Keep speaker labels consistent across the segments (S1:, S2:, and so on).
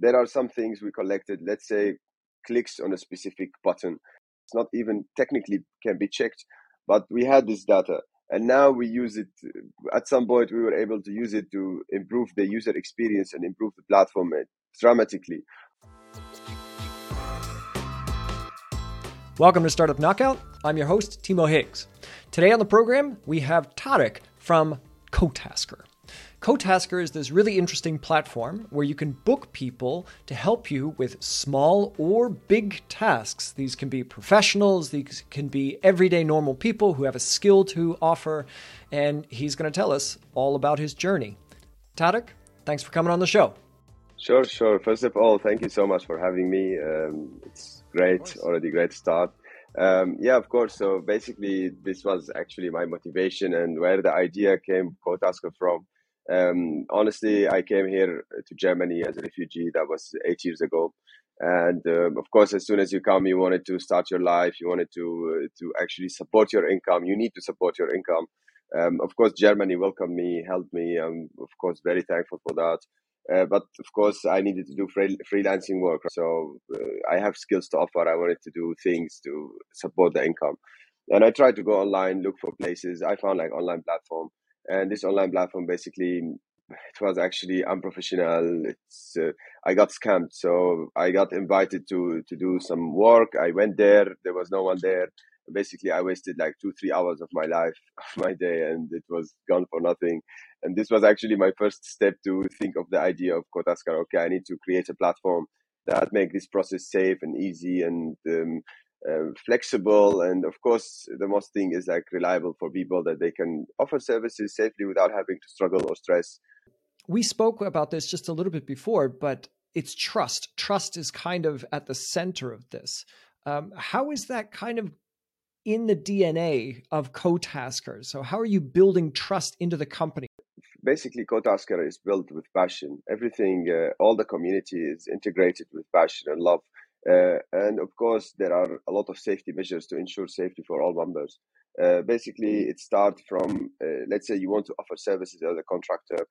S1: there are some things we collected. Let's say clicks on a specific button. It's not even technically can be checked, but we had this data and now we use it at some point we were able to use it to improve the user experience and improve the platform uh, dramatically
S2: welcome to startup knockout i'm your host timo higgs today on the program we have tarek from cotasker Cotasker is this really interesting platform where you can book people to help you with small or big tasks. These can be professionals, these can be everyday normal people who have a skill to offer, and he's going to tell us all about his journey. Tarek, thanks for coming on the show.
S1: Sure, sure. First of all, thank you so much for having me. Um, it's great, already great start. Um, yeah, of course. So basically, this was actually my motivation and where the idea came, Cotasker, from. Um, honestly, I came here to Germany as a refugee. That was eight years ago, and um, of course, as soon as you come, you wanted to start your life. You wanted to uh, to actually support your income. You need to support your income. Um, of course, Germany welcomed me, helped me. I'm of course very thankful for that. Uh, but of course, I needed to do free- freelancing work. So uh, I have skills to offer. I wanted to do things to support the income, and I tried to go online, look for places. I found like online platform and this online platform basically it was actually unprofessional. It's uh, i got scammed. So i got invited to to do some work. I went there. There was no one there. Basically i wasted like two three hours of my life of my day and it was gone for nothing. And this was actually my first step to think of the idea of cotasker okay i need to create a platform that make this process safe and easy and um, uh, flexible and of course the most thing is like reliable for people that they can offer services safely without having to struggle or stress.
S2: We spoke about this just a little bit before but it's trust. Trust is kind of at the center of this. Um, how is that kind of in the dna of cotasker so how are you building trust into the company?
S1: Basically cotasker is built with passion. Everything uh, all the community is integrated with passion and love uh, and of course, there are a lot of safety measures to ensure safety for all members. Uh, basically, it starts from, uh, let's say you want to offer services as a contractor.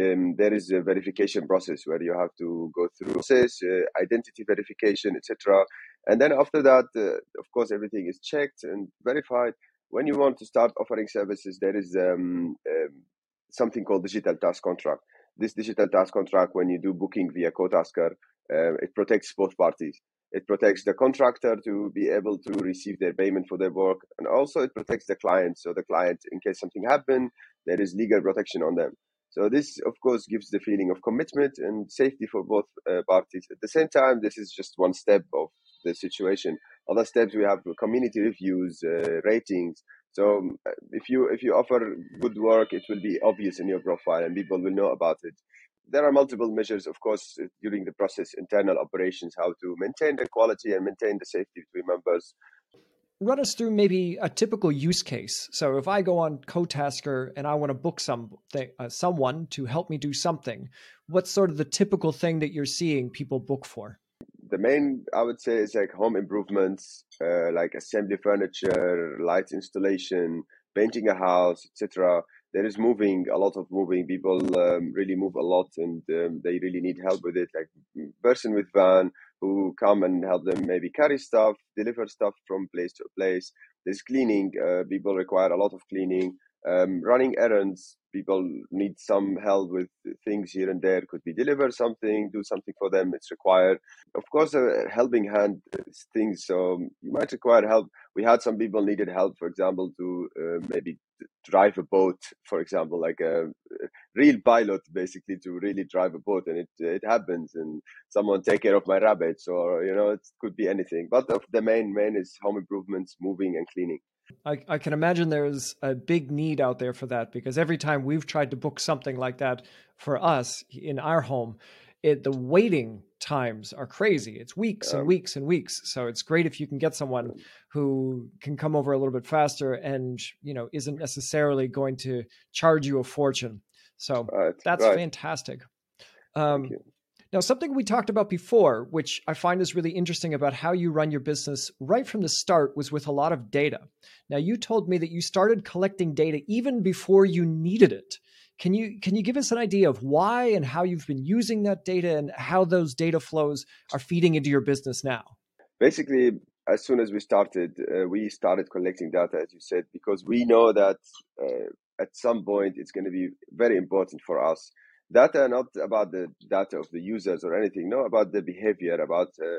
S1: Um, there is a verification process where you have to go through process, uh, identity verification, etc. And then after that, uh, of course, everything is checked and verified. When you want to start offering services, there is um, um, something called digital task contract. This digital task contract, when you do booking via Cotasker, uh, it protects both parties. It protects the contractor to be able to receive their payment for their work, and also it protects the client. So the client, in case something happened, there is legal protection on them. So this, of course, gives the feeling of commitment and safety for both uh, parties. At the same time, this is just one step of the situation. Other steps we have community reviews, uh, ratings. So um, if you if you offer good work, it will be obvious in your profile, and people will know about it there are multiple measures, of course, uh, during the process, internal operations, how to maintain the quality and maintain the safety between members.
S2: Run us through maybe a typical use case. So, if I go on CoTasker and I want to book some uh, someone to help me do something, what's sort of the typical thing that you're seeing people book for?
S1: The main, I would say, is like home improvements, uh, like assembly furniture, light installation, painting a house, etc there is moving a lot of moving people um, really move a lot and um, they really need help with it. Like person with van who come and help them maybe carry stuff deliver stuff from place to place. There's cleaning uh, people require a lot of cleaning. Um, running errands people need some help with things here and there. Could be deliver something do something for them it's required. Of course a helping hand things so you might require help. We had some people needed help for example to uh, maybe drive a boat for example like a real pilot basically to really drive a boat and it it happens and someone take care of my rabbits or you know it could be anything. But the main main is home improvements moving and cleaning.
S2: I, I can imagine there's a big need out there for that because every time we've tried to book something like that for us in our home, it, the waiting times are crazy. It's weeks and weeks and weeks. So it's great if you can get someone who can come over a little bit faster and you know isn't necessarily going to charge you a fortune. So right, that's right. fantastic. Um, now, something we talked about before, which I find is really interesting about how you run your business right from the start, was with a lot of data. Now, you told me that you started collecting data even before you needed it. Can you can you give us an idea of why and how you've been using that data and how those data flows are feeding into your business now?
S1: Basically, as soon as we started, uh, we started collecting data, as you said, because we know that uh, at some point it's going to be very important for us. Data not about the data of the users or anything, no, about the behavior, about uh,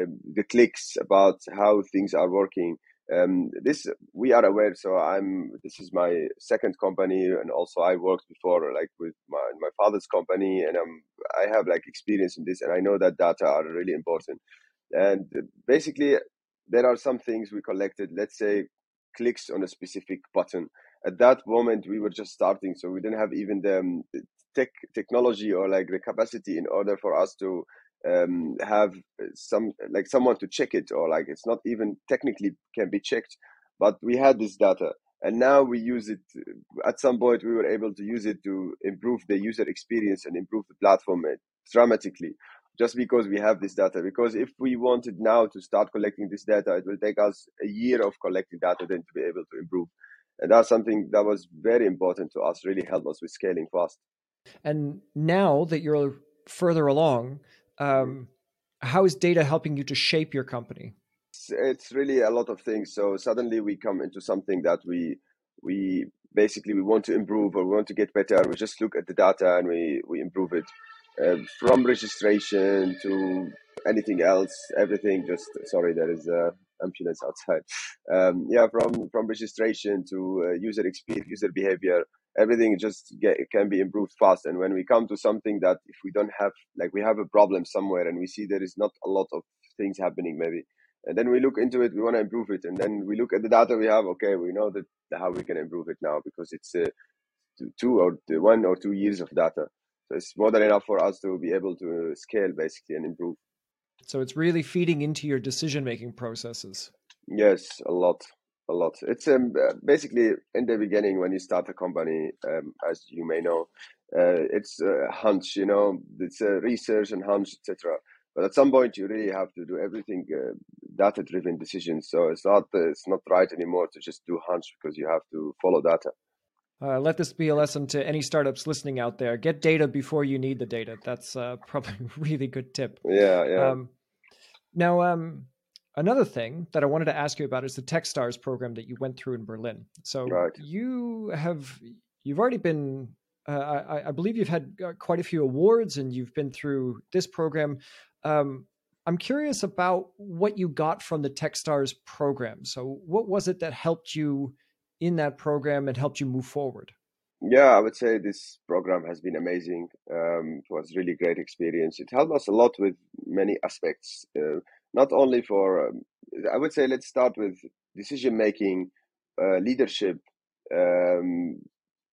S1: um, the clicks, about how things are working. Um, this we are aware. So I'm. This is my second company, and also I worked before, like with my my father's company, and I'm I have like experience in this, and I know that data are really important. And basically, there are some things we collected. Let's say clicks on a specific button. At that moment, we were just starting, so we didn't have even the um, tech technology or like the capacity in order for us to um, have some like someone to check it or like it's not even technically can be checked but we had this data and now we use it at some point we were able to use it to improve the user experience and improve the platform uh, dramatically just because we have this data because if we wanted now to start collecting this data it will take us a year of collecting data then to be able to improve and that's something that was very important to us really helped us with scaling fast.
S2: And now that you're further along um, how is data helping you to shape your company?
S1: It's, it's really a lot of things. So suddenly we come into something that we we basically we want to improve or we want to get better. We just look at the data and we we improve it uh, from registration to anything else. Everything just sorry, there is a ambulance outside. Um, yeah, from from registration to uh, user experience, user behavior, everything just get, can be improved fast. And when we come to something that if we don't have, like we have a problem somewhere and we see there is not a lot of things happening, maybe, and then we look into it, we want to improve it, and then we look at the data we have. Okay, we know that how we can improve it now because it's uh, two or one or two years of data. So it's more than enough for us to be able to scale basically and improve.
S2: So it's really feeding into your decision making processes.
S1: Yes, a lot a lot. It's um, basically in the beginning when you start a company, um, as you may know, uh, it's a hunch. You know, it's a research and hunch, etc. But at some point, you really have to do everything uh, data-driven decisions. So it's not uh, it's not right anymore to just do hunch because you have to follow data.
S2: Uh, let this be a lesson to any startups listening out there. Get data before you need the data. That's uh, probably a really good tip.
S1: Yeah, yeah.
S2: Um, now, um, another thing that I wanted to ask you about is the TechStars program that you went through in Berlin. So right. you have you've already been. Uh, I, I, believe you've had uh, quite a few awards, and you've been through this program. Um, I'm curious about what you got from the TechStars program. So, what was it that helped you in that program and helped you move forward?
S1: Yeah, I would say this program has been amazing. Um, it was really great experience. It helped us a lot with many aspects. Uh, not only for um, i would say let's start with decision making uh, leadership um,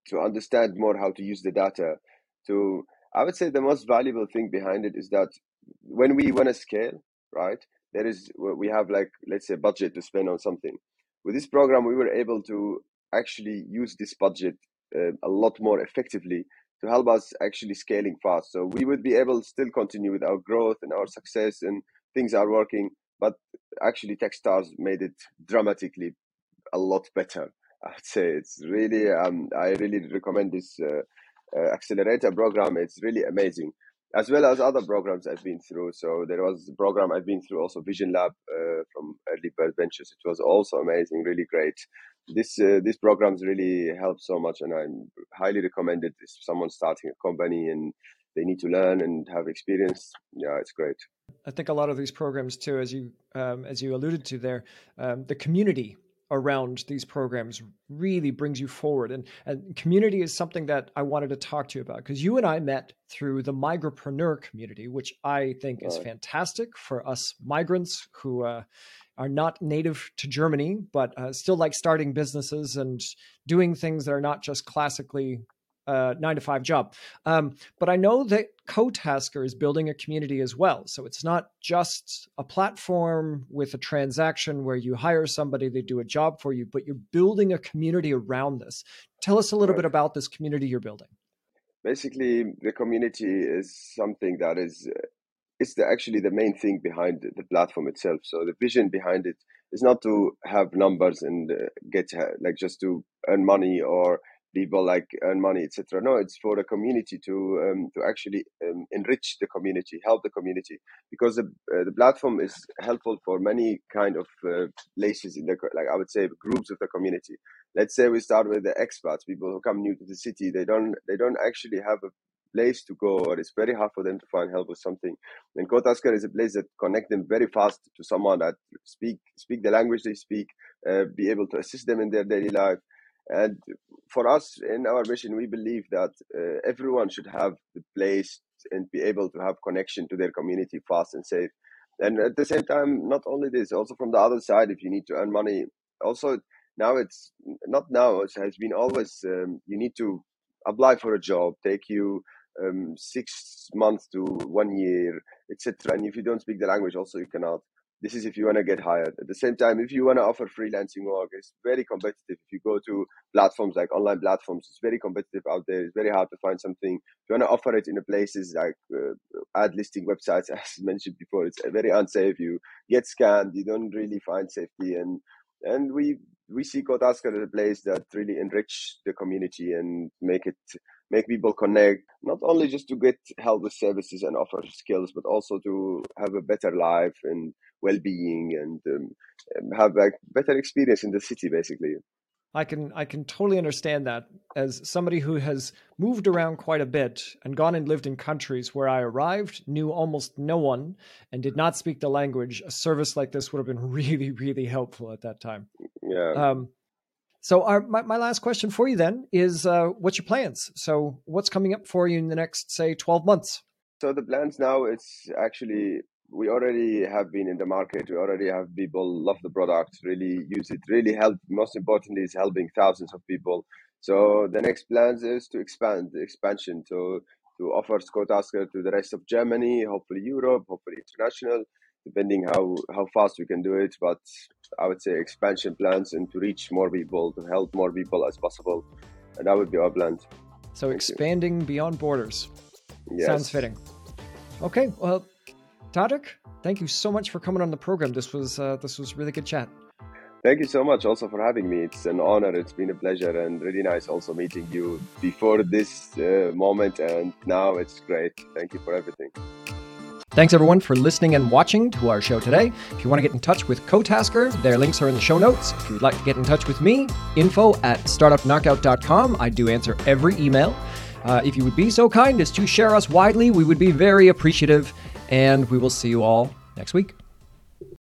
S1: to understand more how to use the data. To i would say the most valuable thing behind it is that when we want to scale right there is we have like let's say budget to spend on something. With this program we were able to actually use this budget uh, a lot more effectively to help us actually scaling fast. So we would be able to still continue with our growth and our success and things are working, but actually Techstars made it dramatically a lot better. I'd say it's really, um, I really recommend this uh, uh, accelerator program. It's really amazing, as well as other programs I've been through. So there was a program I've been through, also Vision Lab uh, from Earlybird Ventures. It was also amazing, really great. This uh, these programs really help so much, and I highly recommend it if someone's starting a company and they need to learn and have experience. Yeah, it's great.
S2: I think a lot of these programs too, as you um, as you alluded to there, um, the community around these programs really brings you forward. And, and community is something that I wanted to talk to you about because you and I met through the migrapreneur community, which I think is fantastic for us migrants who uh, are not native to Germany, but uh, still like starting businesses and doing things that are not just classically uh, nine to five job. Um, but I know that Cotasker is building a community as well. So it's not just a platform with a transaction where you hire somebody, they do a job for you, but you're building a community around this. Tell us a little bit about this community you're building.
S1: Basically, the community is something that is uh, it's the, actually the main thing behind the platform itself. So the vision behind it is not to have numbers and uh, get like just to earn money or people like earn money, etc. No, it's for the community to um, to actually um, enrich the community, help the community, because the uh, the platform is helpful for many kind of uh, places in the like I would say groups of the community. Let's say we start with the expats, people who come new to the city. They don't they don't actually have a place to go or it's very hard for them to find help with something and Cotasker is a place that connect them very fast to someone that speak speak the language they speak uh, be able to assist them in their daily life and for us in our mission, we believe that uh, everyone should have the place and be able to have connection to their community fast and safe. And at the same time, not only this, also from the other side, if you need to earn money, also now it's not now, it has been always, um, you need to apply for a job, take you um, six months to one year, etc. And if you don't speak the language, also you cannot. This is if you want to get hired. At the same time, if you want to offer freelancing work, it's very competitive. If you go to platforms like online platforms, it's very competitive out there. It's very hard to find something. If you want to offer it in the places like uh, ad listing websites, as mentioned before, it's very unsafe. You get scanned. You don't really find safety, and and we we see Cotasker as a place that really enrich the community and make it make people connect not only just to get help with services and offer skills but also to have a better life and well-being and um, have a better experience in the city basically
S2: I can I can totally understand that as somebody who has moved around quite a bit and gone and lived in countries where I arrived, knew almost no one, and did not speak the language. A service like this would have been really really helpful at that time.
S1: Yeah.
S2: Um, so our my, my last question for you then is uh, what's your plans? So what's coming up for you in the next say twelve months?
S1: So the plans now it's actually we already have been in the market. We already have people love the product, really use it, really help. Most importantly, is helping thousands of people. So the next plans is to expand the expansion to to offer Cotasker to the rest of Germany, hopefully Europe, hopefully international, depending how how fast we can do it. But I would say expansion plans and to reach more people, to help more people as possible, and that would be our plan.
S2: So Thank expanding you. beyond borders.
S1: Yes.
S2: Sounds fitting. Okay, well, Tarek, thank you so much for coming on the program. This was uh, this was really good chat.
S1: Thank you so much also for having me. It's an honor. It's been a pleasure and really nice also meeting you before this uh, moment and now it's great. Thank you for everything.
S2: Thanks everyone for listening and watching to our show today. If you want to get in touch with Cotasker, their links are in the show notes. If you'd like to get in touch with me, info at startupknockout.com. I do answer every email. Uh, if you would be so kind as to share us widely, we would be very appreciative and we will see you all next week.